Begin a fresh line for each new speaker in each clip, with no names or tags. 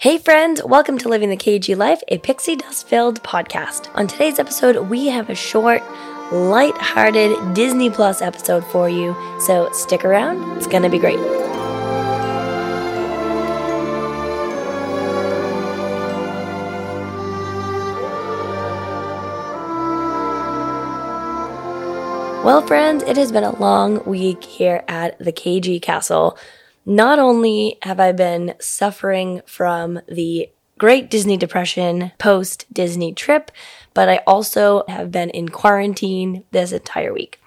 Hey, friends, welcome to Living the KG Life, a pixie dust filled podcast. On today's episode, we have a short, light-hearted Disney Plus episode for you, so stick around, it's gonna be great. Well, friends, it has been a long week here at the KG Castle. Not only have I been suffering from the Great Disney Depression post Disney trip, but I also have been in quarantine this entire week.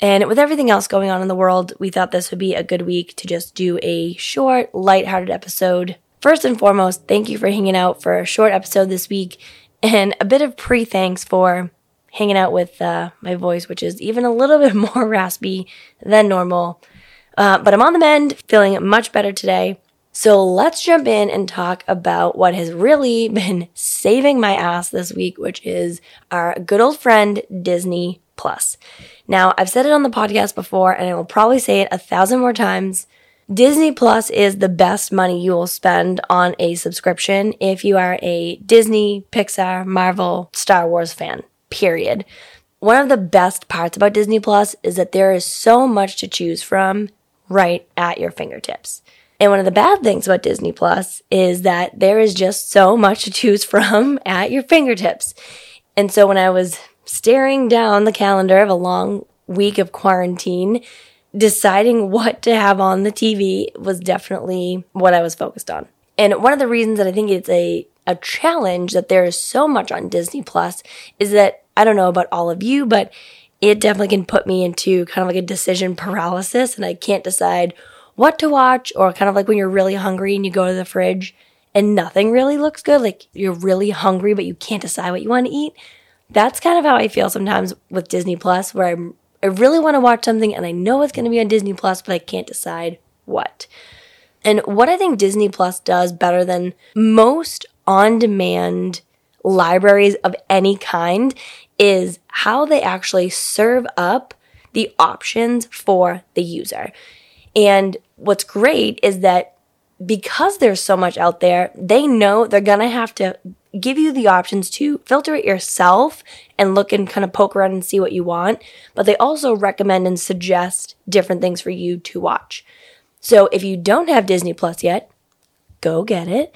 And with everything else going on in the world, we thought this would be a good week to just do a short, lighthearted episode. First and foremost, thank you for hanging out for a short episode this week and a bit of pre thanks for hanging out with uh, my voice, which is even a little bit more raspy than normal. Uh, but I'm on the mend, feeling much better today. So let's jump in and talk about what has really been saving my ass this week, which is our good old friend Disney Plus. Now, I've said it on the podcast before, and I will probably say it a thousand more times. Disney Plus is the best money you will spend on a subscription if you are a Disney, Pixar, Marvel, Star Wars fan, period. One of the best parts about Disney Plus is that there is so much to choose from right at your fingertips. And one of the bad things about Disney Plus is that there is just so much to choose from at your fingertips. And so when I was staring down the calendar of a long week of quarantine, deciding what to have on the TV was definitely what I was focused on. And one of the reasons that I think it's a a challenge that there is so much on Disney Plus is that I don't know about all of you, but it definitely can put me into kind of like a decision paralysis and I can't decide what to watch or kind of like when you're really hungry and you go to the fridge and nothing really looks good, like you're really hungry but you can't decide what you want to eat. That's kind of how I feel sometimes with Disney Plus where I'm I really want to watch something and I know it's going to be on Disney Plus but I can't decide what. And what I think Disney Plus does better than most on demand libraries of any kind is how they actually serve up the options for the user. And what's great is that because there's so much out there, they know they're going to have to give you the options to filter it yourself and look and kind of poke around and see what you want. But they also recommend and suggest different things for you to watch. So if you don't have Disney Plus yet, go get it.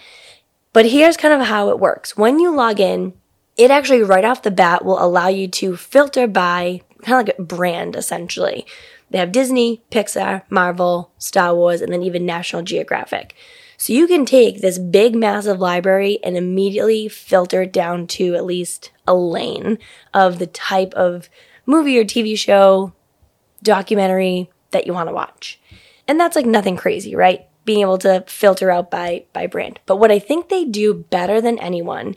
But here's kind of how it works. When you log in, it actually right off the bat will allow you to filter by kind of like a brand essentially. They have Disney, Pixar, Marvel, Star Wars, and then even National Geographic. So you can take this big, massive library and immediately filter it down to at least a lane of the type of movie or TV show, documentary that you want to watch. And that's like nothing crazy, right? Being able to filter out by by brand. But what I think they do better than anyone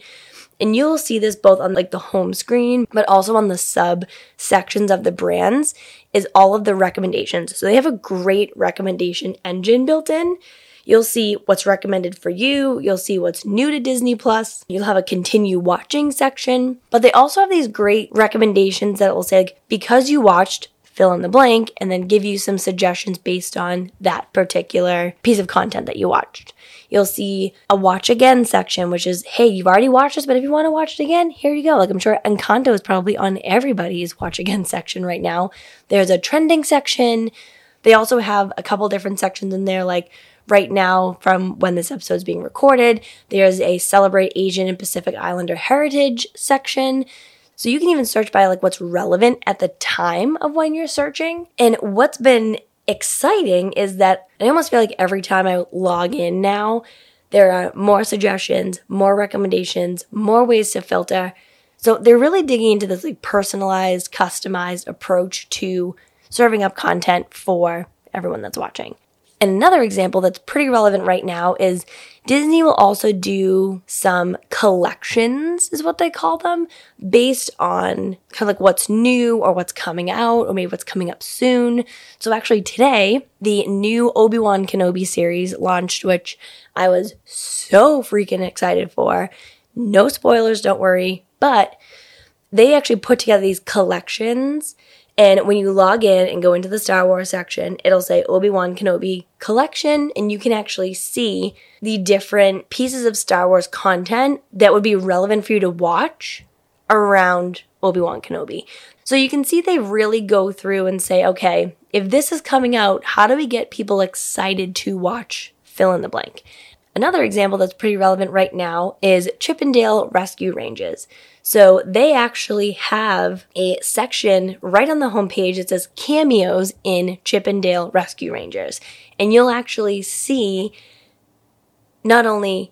and you'll see this both on like the home screen, but also on the sub sections of the brands is all of the recommendations. So they have a great recommendation engine built in. You'll see what's recommended for you. You'll see what's new to Disney Plus. You'll have a continue watching section, but they also have these great recommendations that will say, like, because you watched fill in the blank and then give you some suggestions based on that particular piece of content that you watched. You'll see a watch again section, which is, hey, you've already watched this, but if you want to watch it again, here you go. Like I'm sure Encanto is probably on everybody's watch again section right now. There's a trending section. They also have a couple different sections in there, like right now from when this episode is being recorded. There's a celebrate Asian and Pacific Islander heritage section. So you can even search by like what's relevant at the time of when you're searching. And what's been exciting is that I almost feel like every time I log in now, there are more suggestions, more recommendations, more ways to filter. So they're really digging into this like personalized, customized approach to serving up content for everyone that's watching. Another example that's pretty relevant right now is Disney will also do some collections, is what they call them, based on kind of like what's new or what's coming out or maybe what's coming up soon. So actually today, the new Obi-Wan Kenobi series launched, which I was so freaking excited for. No spoilers, don't worry, but they actually put together these collections And when you log in and go into the Star Wars section, it'll say Obi Wan Kenobi collection, and you can actually see the different pieces of Star Wars content that would be relevant for you to watch around Obi Wan Kenobi. So you can see they really go through and say, okay, if this is coming out, how do we get people excited to watch fill in the blank? Another example that's pretty relevant right now is Chip 'n Dale Rescue Rangers. So they actually have a section right on the homepage that says cameos in Chip 'n Dale Rescue Rangers. And you'll actually see not only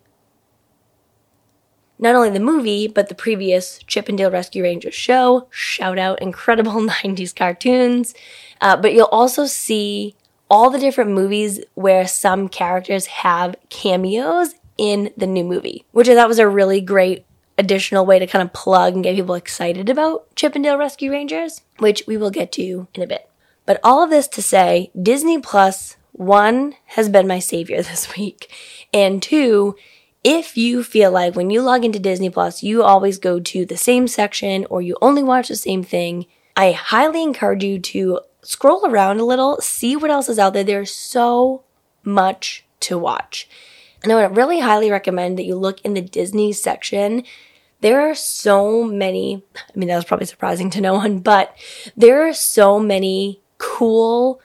not only the movie, but the previous Chip 'n Dale Rescue Rangers show. Shout out incredible 90s cartoons. Uh, but you'll also see all the different movies where some characters have cameos in the new movie, which I thought was a really great additional way to kind of plug and get people excited about Chip 'n Dale Rescue Rangers, which we will get to in a bit. But all of this to say, Disney Plus, one, has been my savior this week, and two, if you feel like when you log into Disney Plus, you always go to the same section or you only watch the same thing, I highly encourage you to scroll around a little, see what else is out there. There's so much to watch. And I would really highly recommend that you look in the Disney section. There are so many, I mean, that was probably surprising to no one, but there are so many cool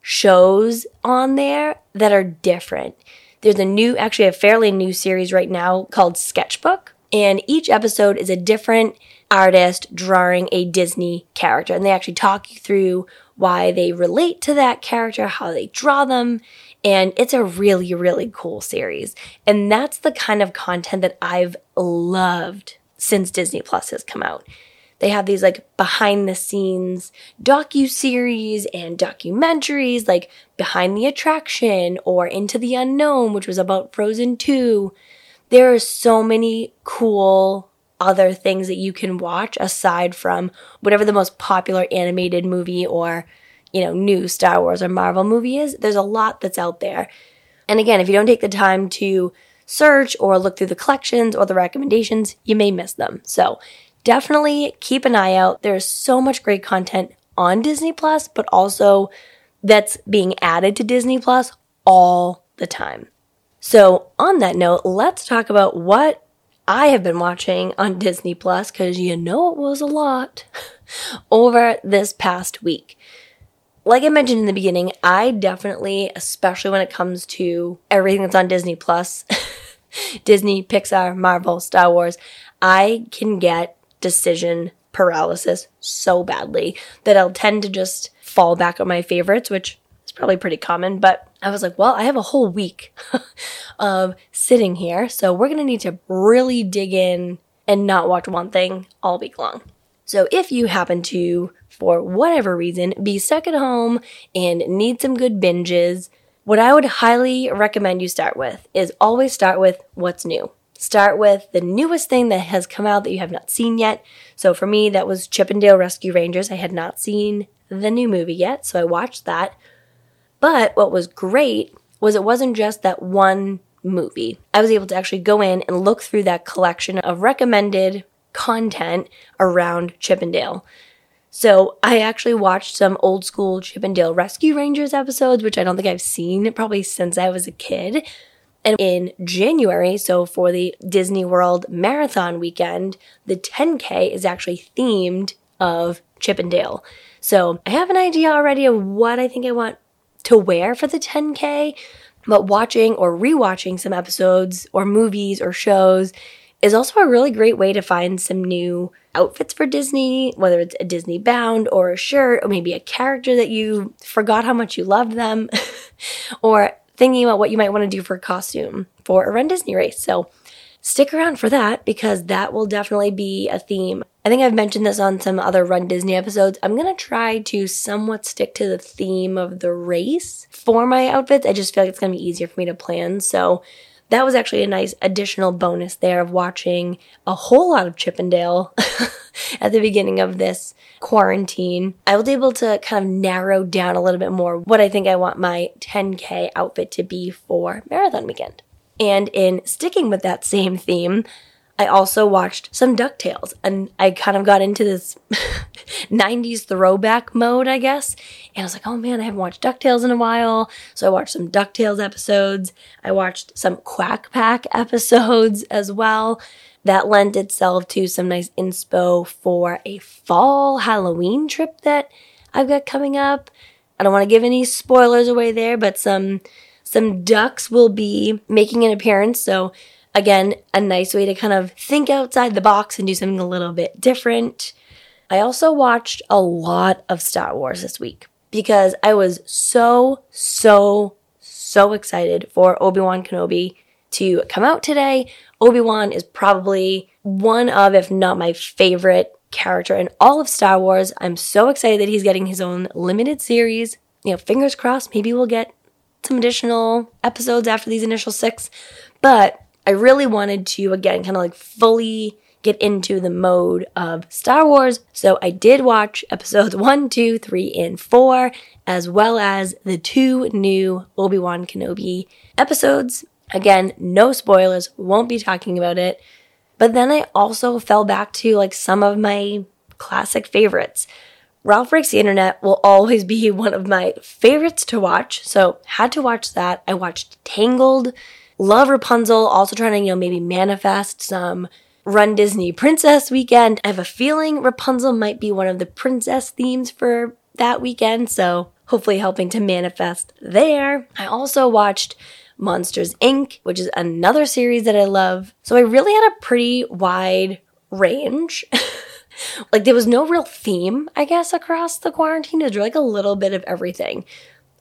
shows on there that are different. There's a new, actually, a fairly new series right now called Sketchbook, and each episode is a different artist drawing a Disney character. And they actually talk you through why they relate to that character, how they draw them. And it's a really, really cool series. And that's the kind of content that I've loved since Disney Plus has come out. They have these like behind the scenes docu series and documentaries like Behind the Attraction or Into the Unknown, which was about Frozen 2. There are so many cool other things that you can watch aside from whatever the most popular animated movie or, you know, new Star Wars or Marvel movie is. There's a lot that's out there. And again, if you don't take the time to search or look through the collections or the recommendations, you may miss them. So definitely keep an eye out. There's so much great content on Disney Plus, but also that's being added to Disney Plus all the time. So, on that note, let's talk about what I have been watching on Disney Plus because you know it was a lot over this past week. Like I mentioned in the beginning, I definitely, especially when it comes to everything that's on Disney Plus, Disney, Pixar, Marvel, Star Wars, I can get decision paralysis so badly that I'll tend to just fall back on my favorites, which is probably pretty common. But I was like, well, I have a whole week of sitting here, so we're to need to really dig in and not watch one thing all week long. So if you happen to, for whatever reason, be stuck at home and need some good binges, what I would highly recommend you start with is always start with what's new. Start with the newest thing that has come out that you have not seen yet. So for me, that was Chip 'n Dale Rescue Rangers. I had not seen the new movie yet, so I watched that. But what was great was it wasn't just that one movie. I was able to actually go in and look through that collection of recommended content around Chip 'n Dale. So I actually watched some old school Chip 'n Dale Rescue Rangers episodes, which I don't think I've seen probably since I was a kid. And in January, so for the Disney World Marathon weekend, the 10K is actually themed of Chip 'n Dale. So I have an idea already of what I think I want to wear for the 10K, but watching or rewatching some episodes or movies or shows is also a really great way to find some new outfits for Disney, whether it's a Disney bound or a shirt, or maybe a character that you forgot how much you loved them, or thinking about what you might want to do for a costume for a Run Disney race. So stick around for that because that will definitely be a theme. I think I've mentioned this on some other Run Disney episodes. I'm going to try to somewhat stick to the theme of the race for my outfits. I just feel like it's going to be easier for me to plan. So that was actually a nice additional bonus there of watching a whole lot of Chip 'n Dale at the beginning of this quarantine. I was able to kind of narrow down a little bit more what I think I want my 10K outfit to be for marathon weekend. And in sticking with that same theme, I also watched some DuckTales and I kind of got into this 90s throwback mode, I guess. And I was like, oh man, I haven't watched DuckTales in a while. So I watched some DuckTales episodes. I watched some Quack Pack episodes as well. That lent itself to some nice inspo for a fall Halloween trip that I've got coming up. I don't want to give any spoilers away there, but some some ducks will be making an appearance. So again, a nice way to kind of think outside the box and do something a little bit different. I also watched a lot of Star Wars this week because I was so, so, so excited for Obi Wan Kenobi to come out today. Obi Wan is probably one of, if not my favorite character in all of Star Wars. I'm so excited that he's getting his own limited series. You know, fingers crossed, maybe we'll get some additional episodes after these initial six. But I really wanted to, again, kind of like fully get into the mode of Star Wars. So I did watch episodes one, two, three, and four, as well as the two new Obi Wan Kenobi episodes. Again, no spoilers, won't be talking about it. But then I also fell back to like some of my classic favorites. Ralph Breaks the Internet will always be one of my favorites to watch, so had to watch that. I watched Tangled, love Rapunzel, also trying to, you know, maybe manifest some Run Disney Princess weekend. I have a feeling Rapunzel might be one of the princess themes for that weekend, so hopefully helping to manifest there. I also watched Monsters Inc., which is another series that I love. So I really had a pretty wide range. like there was no real theme, I guess, across the quarantine. Was like a little bit of everything.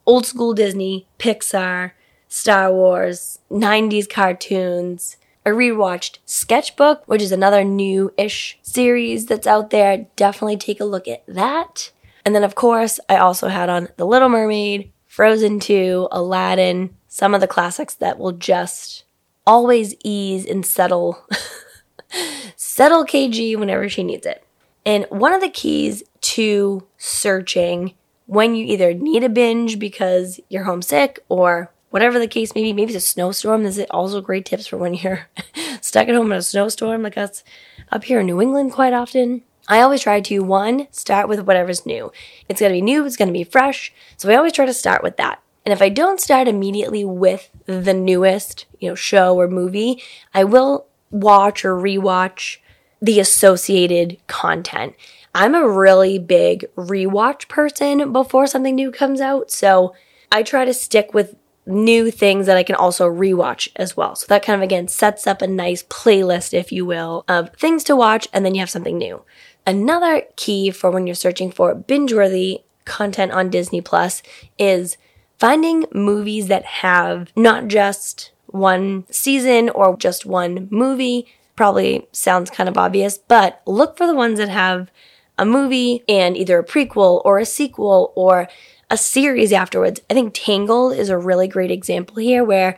Old school Disney, Pixar, Star Wars, 90s cartoons. I rewatched Sketchbook, which is another new ish series that's out there. Definitely take a look at that. And then, of course, I also had on The Little Mermaid, Frozen 2, Aladdin, some of the classics that will just always ease and settle settle KG whenever she needs it. And one of the keys to searching when you either need a binge because you're homesick or whatever the case may be, maybe it's a snowstorm. This is also great tips for when you're stuck at home in a snowstorm like us up here in New England quite often. I always try to one, start with whatever's new. It's gonna be new, it's gonna be fresh. So I always try to start with that. And if I don't start immediately with the newest, you know, show or movie, I will watch or rewatch the associated content. I'm a really big rewatch person before something new comes out, so I try to stick with new things that I can also rewatch as well. So that kind of again sets up a nice playlist, if you will, of things to watch, and then you have something new. Another key for when you're searching for binge worthy content on Disney Plus is finding movies that have not just one season or just one movie. Probably sounds kind of obvious, but look for the ones that have a movie and either a prequel or a sequel or a series afterwards. I think Tangled is a really great example here where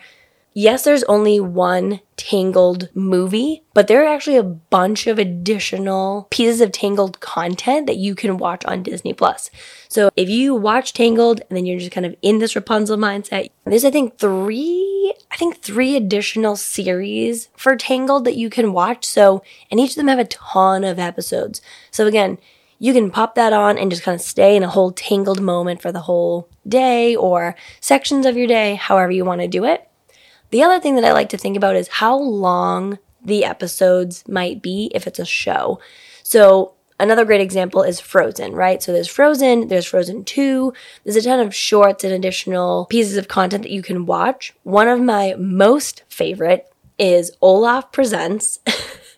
yes, there's only one Tangled movie, but there are actually a bunch of additional pieces of Tangled content that you can watch on Disney Plus. So if you watch Tangled and then you're just kind of in this Rapunzel mindset, there's I think three, I think three additional series for Tangled that you can watch. So, and each of them have a ton of episodes. So again, you can pop that on and just kind of stay in a whole tangled moment for the whole day or sections of your day, however you want to do it. The other thing that I like to think about is how long the episodes might be if it's a show. So, another great example is Frozen, right? So, there's Frozen, there's Frozen 2, there's a ton of shorts and additional pieces of content that you can watch. One of my most favorite is Olaf Presents,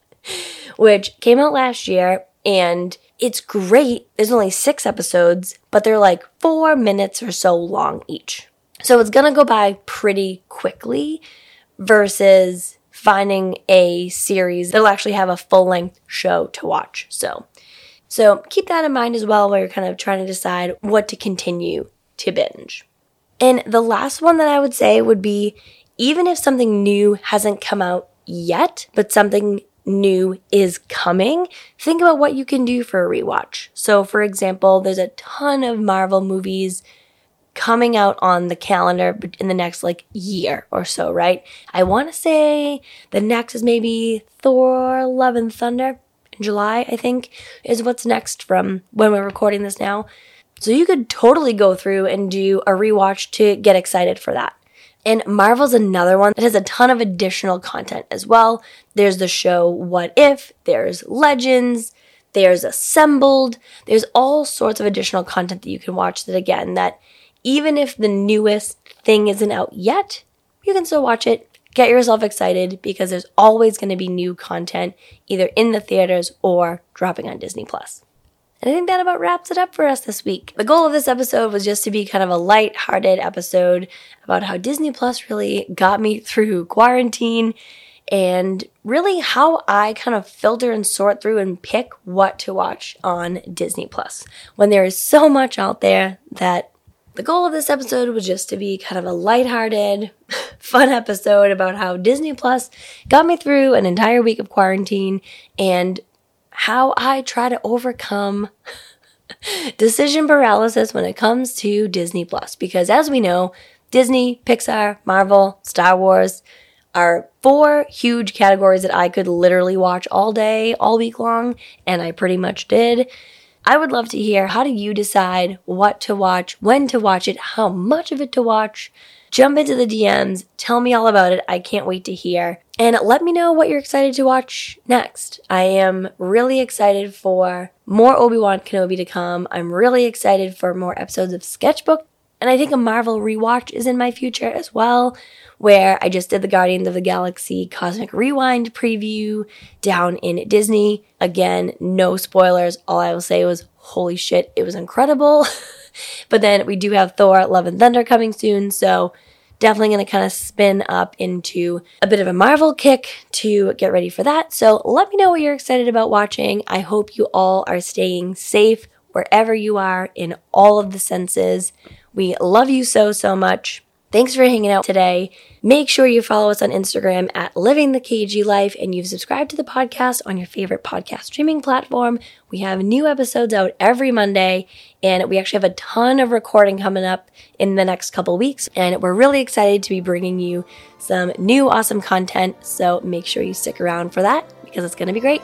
which came out last year and it's great. There's only six episodes, but they're like four minutes or so long each. So it's to go by pretty quickly versus finding a series that'll actually have a full length show to watch. So, so keep that in mind as well while you're kind of trying to decide what to continue to binge. And the last one that I would say would be even if something new hasn't come out yet, but something new is coming, think about what you can do for a rewatch. So, for example, there's a ton of Marvel movies coming out on the calendar in the next like year or so, right? I want to say the next is maybe Thor Love and Thunder in July, I think, is what's next from when we're recording this now. So you could totally go through and do a rewatch to get excited for that. And Marvel's another one that has a ton of additional content as well. There's the show What If, there's Legends, there's Assembled, there's all sorts of additional content that you can watch that again that even if the newest thing isn't out yet, you can still watch it. Get yourself excited because there's always going to be new content either in the theaters or dropping on Disney Plus. And I think that about wraps it up for us this week. The goal of this episode was just to be kind of a light-hearted episode about how Disney Plus really got me through quarantine and really how I kind of filter and sort through and pick what to watch on Disney Plus when there is so much out there that the goal of this episode was just to be kind of a lighthearted, fun episode about how Disney Plus got me through an entire week of quarantine and how I try to overcome decision paralysis when it comes to Disney Plus. Because as we know, Disney, Pixar, Marvel, Star Wars are four huge categories that I could literally watch all day, all week long, and I pretty much did. I would love to hear how do you decide what to watch, when to watch it, how much of it to watch. Jump into the DMs, tell me all about it. I can't wait to hear. And let me know what you're excited to watch next. I am really excited for more Obi Wan Kenobi to come. I'm really excited for more episodes of Sketchbook. And I think a Marvel rewatch is in my future as well where I just did the Guardians of the Galaxy Cosmic Rewind preview down in Disney. Again, no spoilers. All I will say was, holy shit, it was incredible. but then we do have Thor Love and Thunder coming soon, so definitely going to kind of spin up into a bit of a Marvel kick to get ready for that. So let me know what you're excited about watching. I hope you all are staying safe wherever you are in all of the senses. We love you so, so much. Thanks for hanging out today. Make sure you follow us on Instagram at Living the KG Life and you've subscribed to the podcast on your favorite podcast streaming platform. We have new episodes out every Monday and we actually have a ton of recording coming up in the next couple weeks. And we're really excited to be bringing you some new awesome content. So make sure you stick around for that because it's going to be great.